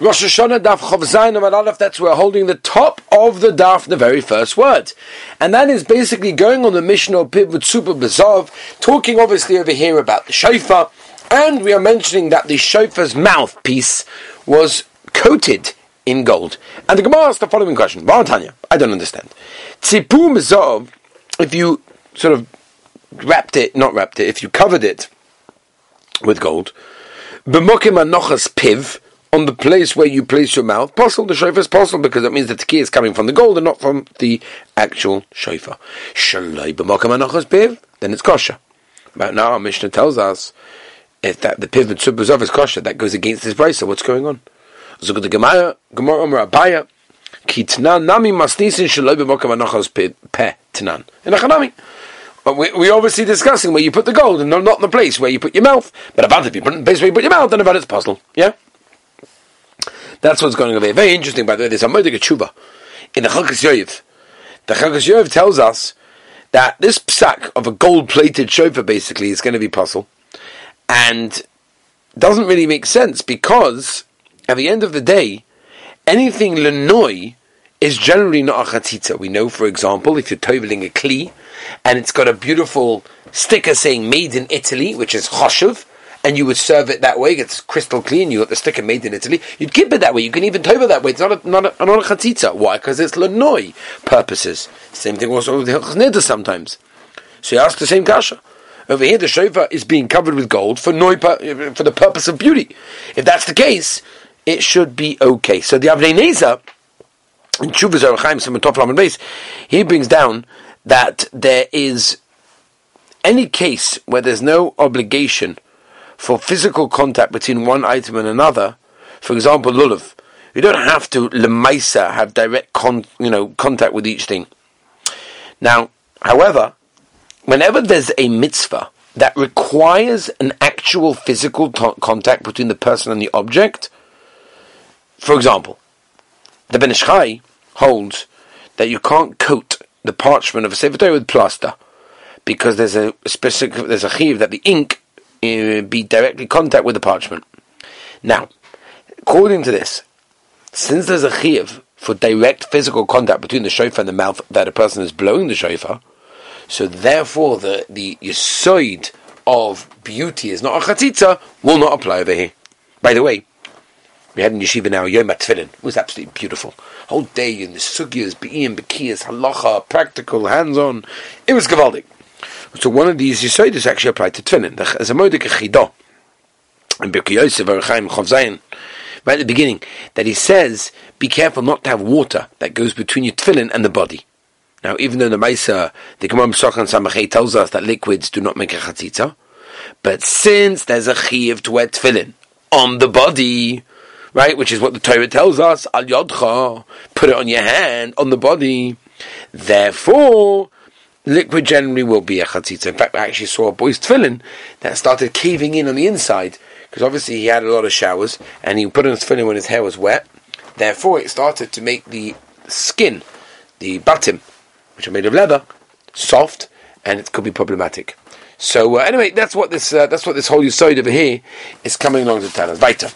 Rosh Hashanah Daf Chav Zayin Amad Aleph, that's we're holding the top of the Daf, the very first word. And that is basically going on the mission of with Super Bazov, talking obviously over here about the shofar, and we are mentioning that the shofar's mouthpiece was coated in gold. And the Gemara asks the following question, Tanya, I don't understand. Tzipu Bazov, if you sort of wrapped it, not wrapped it, if you covered it with gold, B'mokim Anochas Piv, on the place where you place your mouth, possible the shofar is possible because that means the tekiah is coming from the gold and not from the actual shofar. Then it's kosher. But now our Mishnah tells us if that the piv and subazov is kosher, that goes against this price. So what's going on? So the Gemara, Gemara Omer Abaye, kitnan nami masnisin shaloi b'mokam anochos pe tnan. In a But we, we're obviously discussing where you put the gold and not in the place where you put your mouth. But about if you put it in the place where you put your mouth, then about it's possible. Yeah? That's what's going on there. Very interesting, by the way. There's a Moedik Tshuva in the Chagas Yoiv. The Chagas Yoiv tells us that this psak of a gold-plated shofar basically is going to be puzzle, and doesn't really make sense because at the end of the day, anything lenoi is generally not a chatzitza. We know, for example, if you're toveling a kli and it's got a beautiful sticker saying "Made in Italy," which is choshev, and you would serve it that way, it's crystal clean, you got the sticker made in Italy, you'd keep it that way, you can even tova that way, it's not a, not not a. Why? Because it's lanoi purposes. Same thing also with the hilchos sometimes. So you ask the same kasha. Over here, the shofar is being covered with gold for noi, for the purpose of beauty. If that's the case, it should be okay. So the Avnei Nezer, in Chuvas Arachaim Simatov base, he brings down that there is any case where there's no obligation for physical contact between one item and another, for example, lulav, you don't have to lemaisa have direct con, you know contact with each thing. Now, however, whenever there's a mitzvah that requires an actual physical to- contact between the person and the object, for example, the Ben Ish Chai holds that you can't coat the parchment of a sefer Torah with plaster because there's a specific there's a chiv that the ink be directly contact with the parchment. Now, according to this, since there's a chiyuv for direct physical contact between the shofar and the mouth that a person is blowing the shofar, so therefore the the yisoid of beauty is not a chatzitza will not apply over here. By the way, we had in yeshiva now Yom Tefillin. It was absolutely beautiful. Whole day in the sugyas, be'iyim, bekiyas, halacha, practical, hands-on. It was gavaldik. So one of these Yisoidis actually applied to Tefillin. There's a Moedik Chidah in Birkei Yosef Chaim Chav right at the beginning, that he says, be careful not to have water that goes between your tefillin and the body. Now, even though the Maisa, the Gemara Pesachon Samachay tells us that liquids do not make a chatzitza, but since there's a chiv to wear tefillin on the body, right, which is what the Torah tells us, al yodcha, put it on your hand, on the body, therefore, liquid generally will be a chatzitza. In fact, I actually saw a boy's tefillin that started caving in on the inside because obviously he had a lot of showers and he put on his tefillin when his hair was wet. Therefore, it started to make the skin, the batim, which are made of leather, soft, and it could be problematic. So uh, anyway, that's what this uh, that's what this whole side over here is coming along to tell us. Weiter.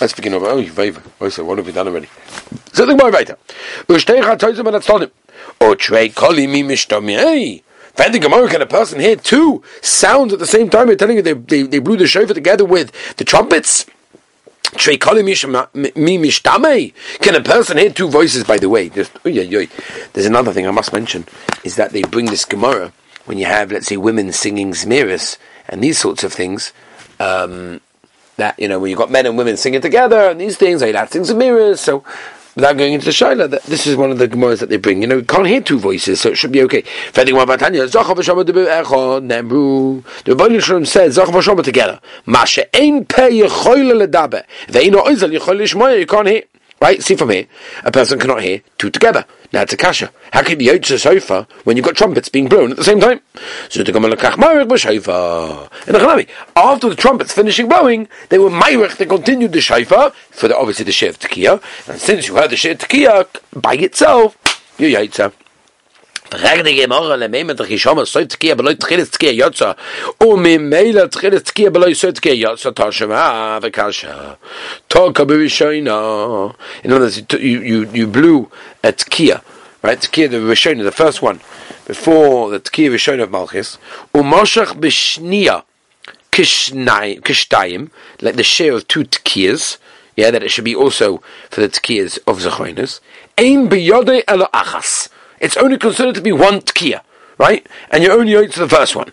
Let's begin over. Oh, you so what have we done already? So think more weiter. Or trey koli mi mishtamei. Fanting Gemara, can a person hear two sounds at the same time? You're telling you they, they, they blew the shofar together with the trumpets? Can a person hear two voices? By the way, there's, there's another thing I must mention is that they bring this Gemara when you have, let's say, women singing Zmiris and these sorts of things. Um, that you know, when you've got men and women singing together and these things, like that things Zmiris. So without going into the shaila, that this is one of the gemaras that they bring. You know, you can't hear two voices, so it should be okay. The Rebbeinu Shalom said, "Zachav v'shama together. Mashe ein peh yechoyle. You can't hear." Right? See from here, a person cannot hear two together. Now a kasha. How can you yotze sofa when you've got trumpets being blown at the same time? So the Lekach Mayrich b'shayfa. In the after the trumpets finishing blowing, they were Mayrich, they continued the shayfa, for the, obviously the Shev Tekiah, and since you heard the Shev Tekiah by itself, you yotze. Die Gemara le meme der Gishama so. Tkia beloy tchiles tkia yotza u mi meila tchiles tkia beloy so tkia yotza tashema vekasha toka b'rishoina in other words you, you, you blew a tkia right? Tkia the rishona the first one. Before the tkia rishona of Malchus. U moshach b'shnia kishtayim like the share of two tkiyas yeah that it should be also for the tkiyas of Zechoinus ein biyode elo achas it's only considered to be one tkiya, right? And you're only owed to the first one.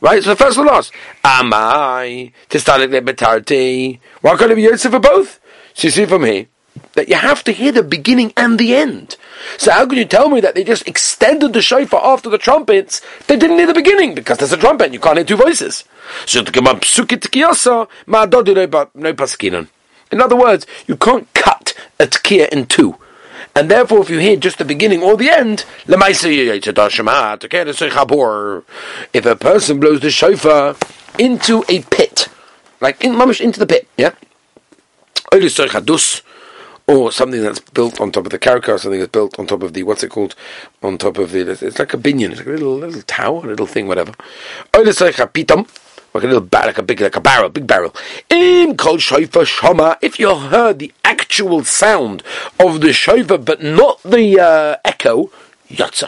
Right? So the first one lost. Amai, tistalik lebetarti. Why can't it be Yosef for both? So you see from here that you have to hear the beginning and the end. So how can you tell me that they just extended the shofar after the trumpets? They didn't hear the beginning because there's a trumpet you can't hear two voices. In other words, you can't cut a tkiya in two. And therefore, if you hear just the beginning or the end, if a person blows the shofar into a pit, like in mamish into the pit, yeah, or something that's built on top of the karaka, something that's built on top of the what's it called, on top of the it's like a binyan, it's like a little little tower, a little thing, whatever like a little bar, like a big, like a barrel, big barrel. Im kol shofar shama. If you heard the actual sound of the shofar, but not the uh, echo. If you heard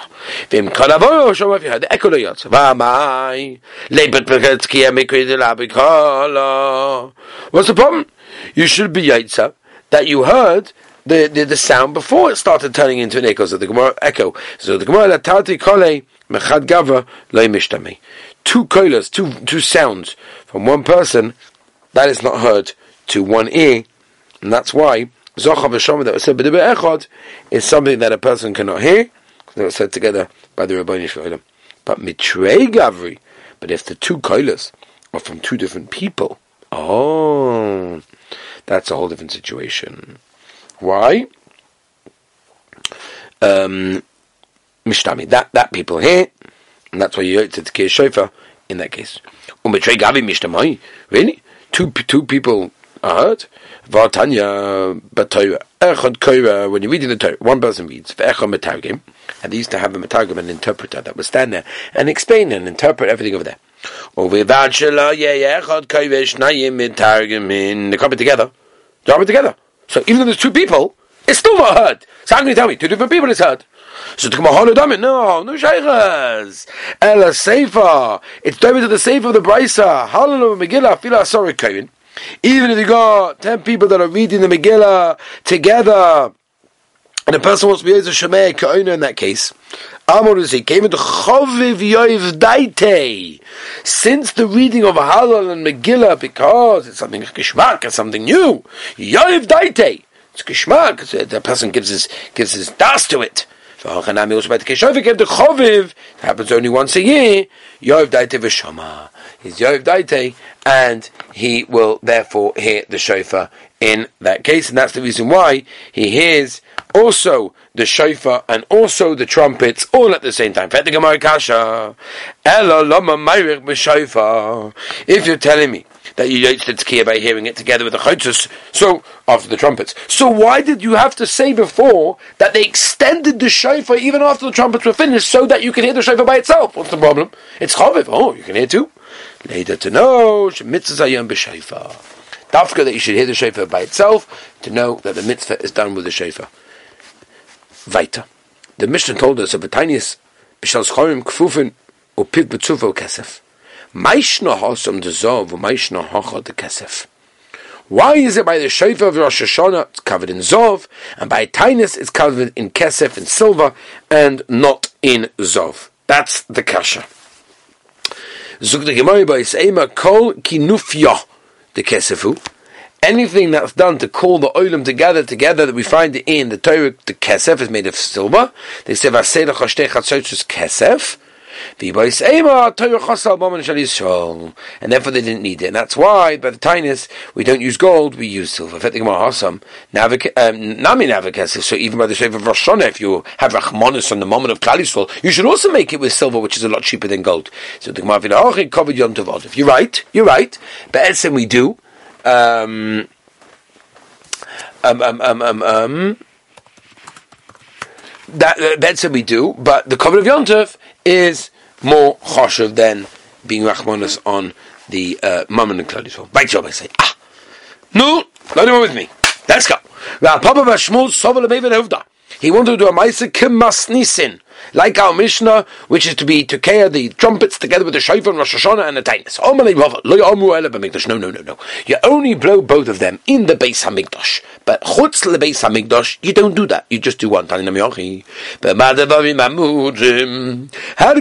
the echo, the yatsa. V'amai lebet begetzkiya mikri de labikala. What's the problem? You should be yatsa that you heard the, the, the sound before it started turning into an echo. So the Gemara echo. So the Gemara tati kole mechad gava loy mishtami two koilas, two two sounds from one person, that is not heard to one ear, and that's why Zocha v'Shama that was said echad is something that a person cannot hear. They were said together by the Rabbani Shalom. But mitrei gavri, but if the two koilas are from two different people, oh, that's a whole different situation. Why? Um, mishtami that that people here and that's why you to the shofar in that case. Umetray gavi mishtamai. Really? Two two people are heard. Vatanya batoira. Echad koira. When you're reading the Torah, one person reads. Ve'echad metargim. And they used to have a metargim, an interpreter that would stand there and explain and interpret everything over there. Uvevad shela ye'echad koira shnayim metargimin. They come together. They come together. So even though there's two people, it's not heard. So how can you tell me two different people is heard? So the Gemara Damit, no, no shaykhas. Ela Seifa. It's David to the Seifa of the Brisa. Hallelujah, Megillah, Fila sorry, Kevin. Even if you got ten people that are reading the Megillah together, and a person wants to be to Shemei Ka'ona in that case, Amor is he came into Choviv Yoiv Daite. Since the reading of Halal and Megillah, because it's something Gishmak, it's something new, Yoiv Daite. It's Gishmak, the person gives his, gives his das to it. Also by the Keshovi gave the Choviv, it happens only once a year, Yov Daite V'shama. He's Yov Daite, and he will therefore hear the shofar in that case, and that's the reason why he hears also the shofar and also the trumpets all at the same time. If you're telling me that you yotz the tkiya by hearing it together with the chaytus. So after the trumpets. So why did you have to say before that they extended the shofar even after the trumpets were finished so that you can hear the shofar by itself? What's the problem? It's chaviv. Oh, you can hear too. Later to know mitzvah zayim b'shofar. Dafka that you should hear the shofar by itself to know that the mitzvah is done with the shofar. Weiter. The Mishnah told us of a tiniest b'shal schorim kfufin upiv b'tzufo kesef. Maishna Hosam the Zov, Hocha the Kesef. Why is it by the Shofar of Rosh Hashanah it's covered in Zov, and by Tainus it's covered in Kesef and silver, and not in Zov? That's the Kasha. Zug the Gemara by Seima Kol Kinufya the Kesefu. Anything that's done to call the oilam together, together that we find in the Torah, the kesef is made of silver. They say vaseda choshtei chatzotzus kesef. And therefore they didn't need it. And that's why, by the tinus, we don't use gold, we use silver. Um. So even by the shape of Rosh if you have Rachmanis on the moment of Klal you should also make it with silver, which is a lot cheaper than gold. So the Gemara covered Yom Tov You're right, you're right. But we do. Um, um, um, um, um, um that uh, we do, but the covenant of Yontov is more choshev than being rachmanis on the uh, and klal Yisrael. Right job, I say. Ah, no, not with me. Let's go. He wanted to do a ma'ase kimasnisin, like our Mishnah, which is to be to carry the trumpets together with the shofar and Rosh Hashanah and the Tainis. No, no, no, no. You only blow both of them in the base Hamikdash, but chutz the base Hamikdash, you don't do that. You just do one. How do we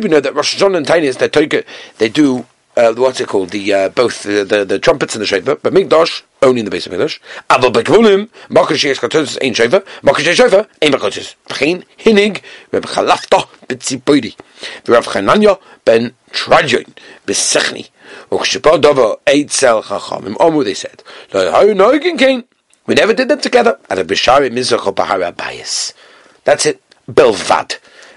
know that Rosh Hashanah and Tainis they do uh, what's it called? The uh, both the, the, the trumpets and the shofar, but Mikdash only in the base of Mikdash. Aber bekvulim makish yes katosis ein shofar, makish yes shofar ein makotis. V'chein hinig Reb Chalafta b'tzipoidi. V'Rav Chananya ben Trajoin b'sechni. Uchshepa dava eitzel chachamim. Omu they said. Lo hau noigin kain. We never did them together. At a b'shari mizrach bayis. That's it. Belvad.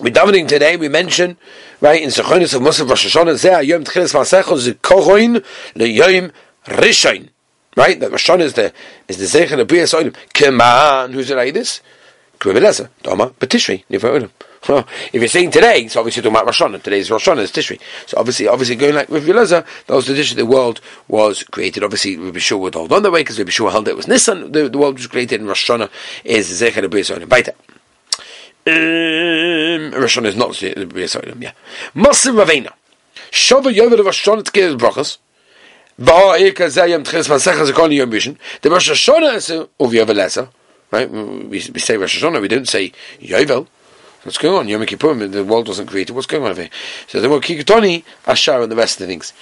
we davening today, we mention, right, in Sechonis of Musaf Rosh Hashanah, Zeh Yom Tchilas Masecho Zikoroin LeYom Rishon. Right, that Rosh Hashanah is the, is the Zecher of Biyas Oilim. Keman, who's like this? Kvebeleza, Doma, but Tishri, Nifa Oilim. Well, if you're saying today, it's obviously talking about Rosh Hashanah. Today's Rosh Hashanah, it's Tishri. So obviously, obviously going like with Yeleza, that was the dish the world was created. Obviously, Rabbi Shua would hold on the way because Rabbi Shua held it was Nissan. The, the world was created in Rosh Hashanah is Zecher Biyas Oilim. Baita. Um, Rosh is not B'Yisraelim, yeah. Masim Ravena. Shova Yovel of Rosh Hashanah Tkir Brachas. Vaha Eka Zayam Tchiz Masecha Zekon Yom Bishin. The Rosh Hashanah is Uv Yovel Esa. Right? We, we say Rosh Hashanah, we don't say Yovel. What's going on? Yom Kippurim, the world wasn't created. What's going on here? So the word Kikutoni, Ashar, and the rest of the things.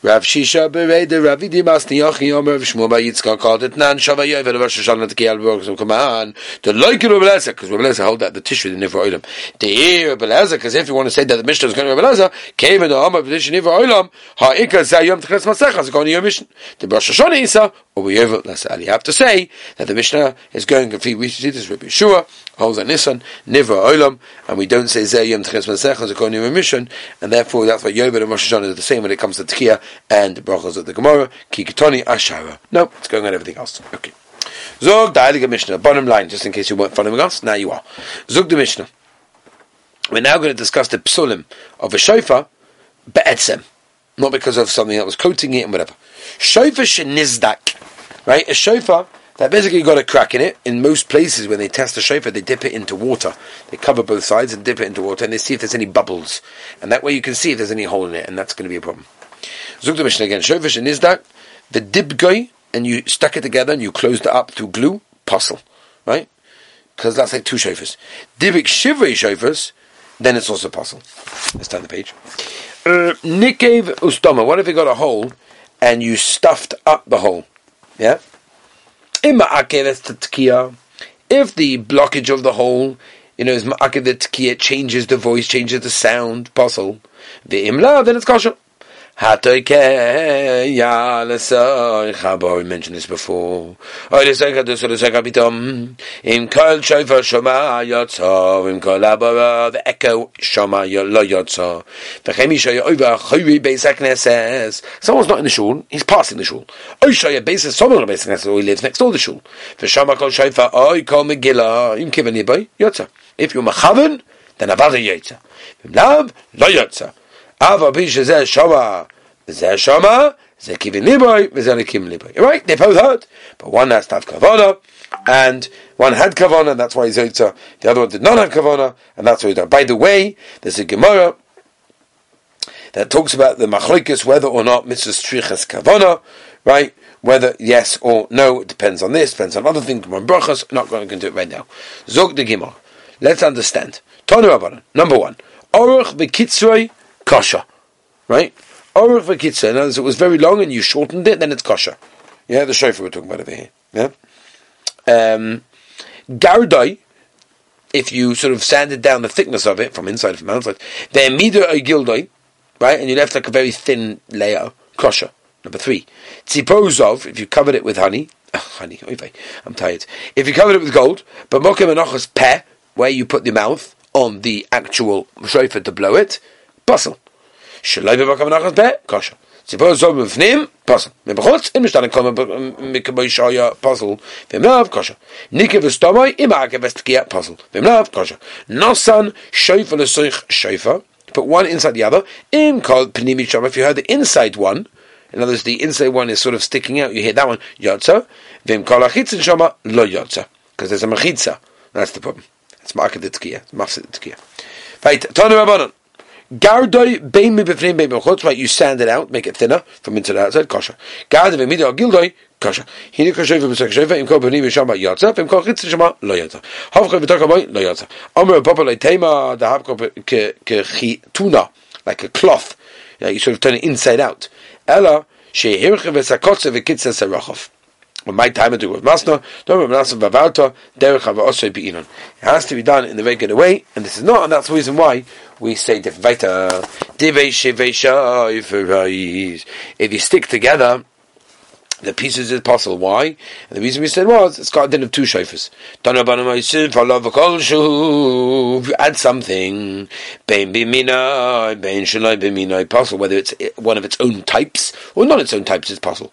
Rav Shisha berede Ravi Dimas Niyachi Yomer of Shmuel by Yitzchak called it Nan Shava Yovel Rosh Hashanah Tkiyal Baruch come on. The like of Rebbe because Rebbe hold that the tissue the Nivra Olam the ear Rebbe because if you want to say that the Mishnah is going to Rebbe Lezer came in the Omer position Nivra Olam Ha Ikar Zayom Tchas Masechah is going to your mission. The Rosh Hashanah Isa we all you have to say that the Mishnah is going to we see this Rebbe Yeshua holds a Nissan Nivra Olam and we don't say Zayom Tchas Masechah is going to your mission and therefore that's why Yovel and Rosh Hashanah is the same when it comes to Tkiyah and brachos of the Gemara, Kikitoni Ashara. No, it's going on everything else. Okay. Zog the Mishnah. Bottom line, just in case you weren't following us, now you are. Zog the Mishnah. We're now going to discuss the psulim of a shofar, be'etzem. Not because of something that was coating it and whatever. Shofar shenizdak. Right? A shofar that basically got a crack in it. In most places, when they test a shofar, they dip it into water. They cover both sides and dip it into water, and they see if there's any bubbles. And that way you can see if there's any hole in it, and that's going to be a problem. Zug the Mishnah again. Shovish and Nizdak, the dibgoy, and you stuck it together and you closed it up through glue, puzzle, right? Because that's like two shofars. Dibik shivrei shofars, then it's also puzzle. Let's turn the page. Uh, ustoma. What if you got a hole and you stuffed up the hole? Yeah. If the blockage of the hole, you know, is ma'akev the tkiya changes the voice, changes the sound, puzzle. The imla, then it's kosher. We mentioned this before. Im kol shofar shoma yotzo im kol abara the echo shoma lo yotzo v'chem yishay over chayri someone's not in the shul he's passing the shul. Oy shay beis someone beis hakneses or he lives next door to the shul. V'shoma kol shofar kol megillah im yotzo if you're machaven then avada yotzo v'im lav lo yotzo Ava bisha zeh shoma, zeh shoma, zeh kivin liboy, zeh nekim liboy. Right? They both heard, but one has to have and one had kavana, and that's why he's yotza. The other one did not have kavana, and that's why he's done. By the way, there's a gemara that talks about the machlokes whether or not mitzvah strichas kavana, right? Whether yes or no, it depends on this, depends on other things. Brachas, not going to do it right now. Zog the gemara. Let's understand. Tonu Number one. Oruch v'kitzroi kasha, right? Oruch v'kitzah. In other words, it was very long and you shortened it, then it's kasha. Yeah, the shofar we're talking about over here. Yeah. Um, gardai, if you sort of sanded down the thickness of it from inside from outside, then midah gildai, right? And you left like a very thin layer, kasha. Number three, tzipozov, if you covered it with honey, oh, honey, I'm tired. If you covered it with gold, but mokem anochas peh, where you put the mouth on the actual shofar to blow it, puzzle. Shalai mokem anochas peh, kosher. Tzipozov mifnim, puzzle. מבחוץ, אם משתנה כל מקבוי שהיה puzzle, ומלאו kosher. ניקה וסתומוי, אם העקב וסתקיע puzzle, ומלאו kosher. נוסן שופר לסוich שופר, put one inside the other. In called pnimi shama, if you heard the inside one, in other words, the inside one is sort of sticking out. You hear that one, yotza. Vim kol achitzin shama lo yotza, because there's a mechitza. That's the problem. It's market the tkiya. It's mafsid the tkiya. Right, tonu rabbanon. Gardoi bein mi befnim bein right, you sand it out, make it thinner from inside to outside, kosher. Gardoi bein midoi gildoi, kosher. Hini kosher v'b'sek shefa, im kol b'nim v'shama yotza, v'im kol chitzin shama lo yotza. Havcha v'tok aboy, lo yotza. Omer papa le tema, da havko ke tuna, like a cloth. Yeah, you sort of turn it inside out. Ella, shehirche v'sakotze v'kitzah sarachov. My time to do with Masna, It has to be done in the regular way, and this is not, and that's the reason why we say. If you stick together, the pieces is possible. Why? And the reason we said was it's got a din of two shofars. If you add something, possible whether it's one of its own types or not its own types, it's possible.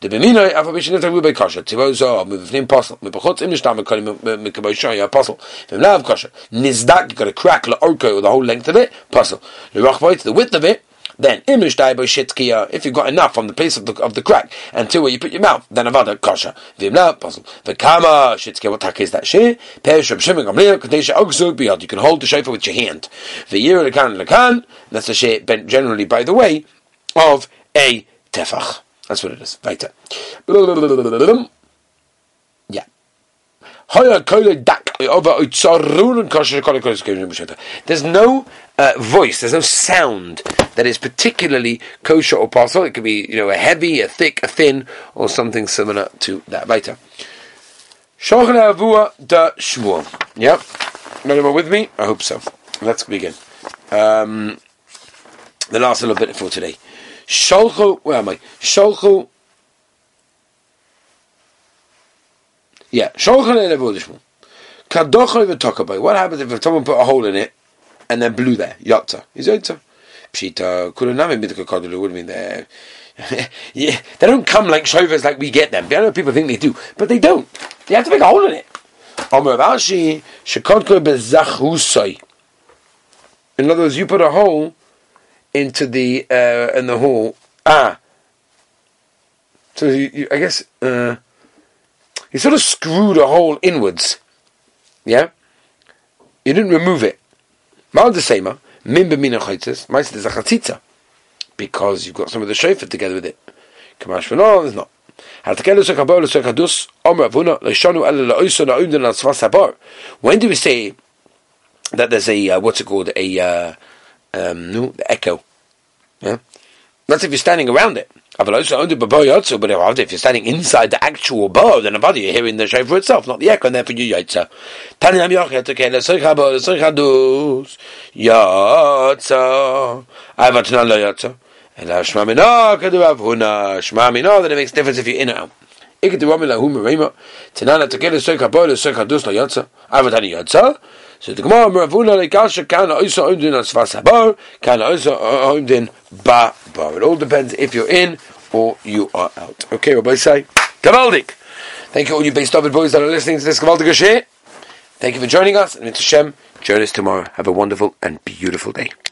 the b'minoi afa pish nishtay rubai kasha. Tzivo zo mivnim apostle. Mipachutz im nishtay mekali mekaboy shaya apostle. V'mlav kasha. Nizdak you got a crack la orko the whole length of it apostle. L'rachboit the width of it then imish daibo shitkiya. If you've got enough from the place of the of the crack until where you put your mouth, then avada kosher. Vimla puzzle. V'kama shitkiya. What tak is that? She perish of shimon gamliel kadesha ogzu biyad. You can hold the shofar with your hand. V'yir lekan lekan. That's the she bent generally, by the way, of a tefach. That's what it is. Weiter. Yeah. There's no uh, voice, there's no sound that is particularly kosher or possible. It could be, you know, a heavy, a thick, a thin, or something similar to that. Weiter. Shochan Avua da Shmuel. Yep. Anyone with me? I hope so. Let's begin. Um, the last little bit for today. Sholchu, where am I? Sholchu. Yeah, Sholchu Avua Shmuel. Kadochoy v'tokaboy. What happens if someone put a hole in it and then blew there? Yotza. Is yotza. Pshita kulunami midka kodulu would mean there. yeah, they don't come like shovers like we get them. I know people think they do, but they don't. They have to make a hole in it. In other words, you put a hole into the uh, in the hole. Ah, so you, you, I guess uh, you sort of screwed a hole inwards. Yeah, you didn't remove it. Mal same. Min b'mina chaytzis, ma'is there's a chatzitza. Because you've got some of the shofar together with it. Kamash v'no, there's not. When do we say that there's a, uh, what's it called, a, uh, um, no, the echo? Yeah? That's if you're standing around it. But if you're standing inside the actual bow, then about you're hearing the shofar itself, not the echo, and therefore you yaitza. Tani am yochet, okay, lesoich habo, lesoich hadus. I have a lo yatza. And mina, then it makes difference if you're in or out. Ik de wamila hu merema, tenana tekele soich habo, lo yatza. I have a tani yatza. So the Gemara Meravuna Lekasha Kana Oisa Oimdin Asvas Habar Kana Oisa Oimdin Ba Bar. It all depends if you're in or you are out. Okay, Rabbi say Gavaldik. Thank you all you based David boys that are listening to this Gavaldik Thank you for joining us and it's Hashem. Join us tomorrow. Have a wonderful and beautiful day.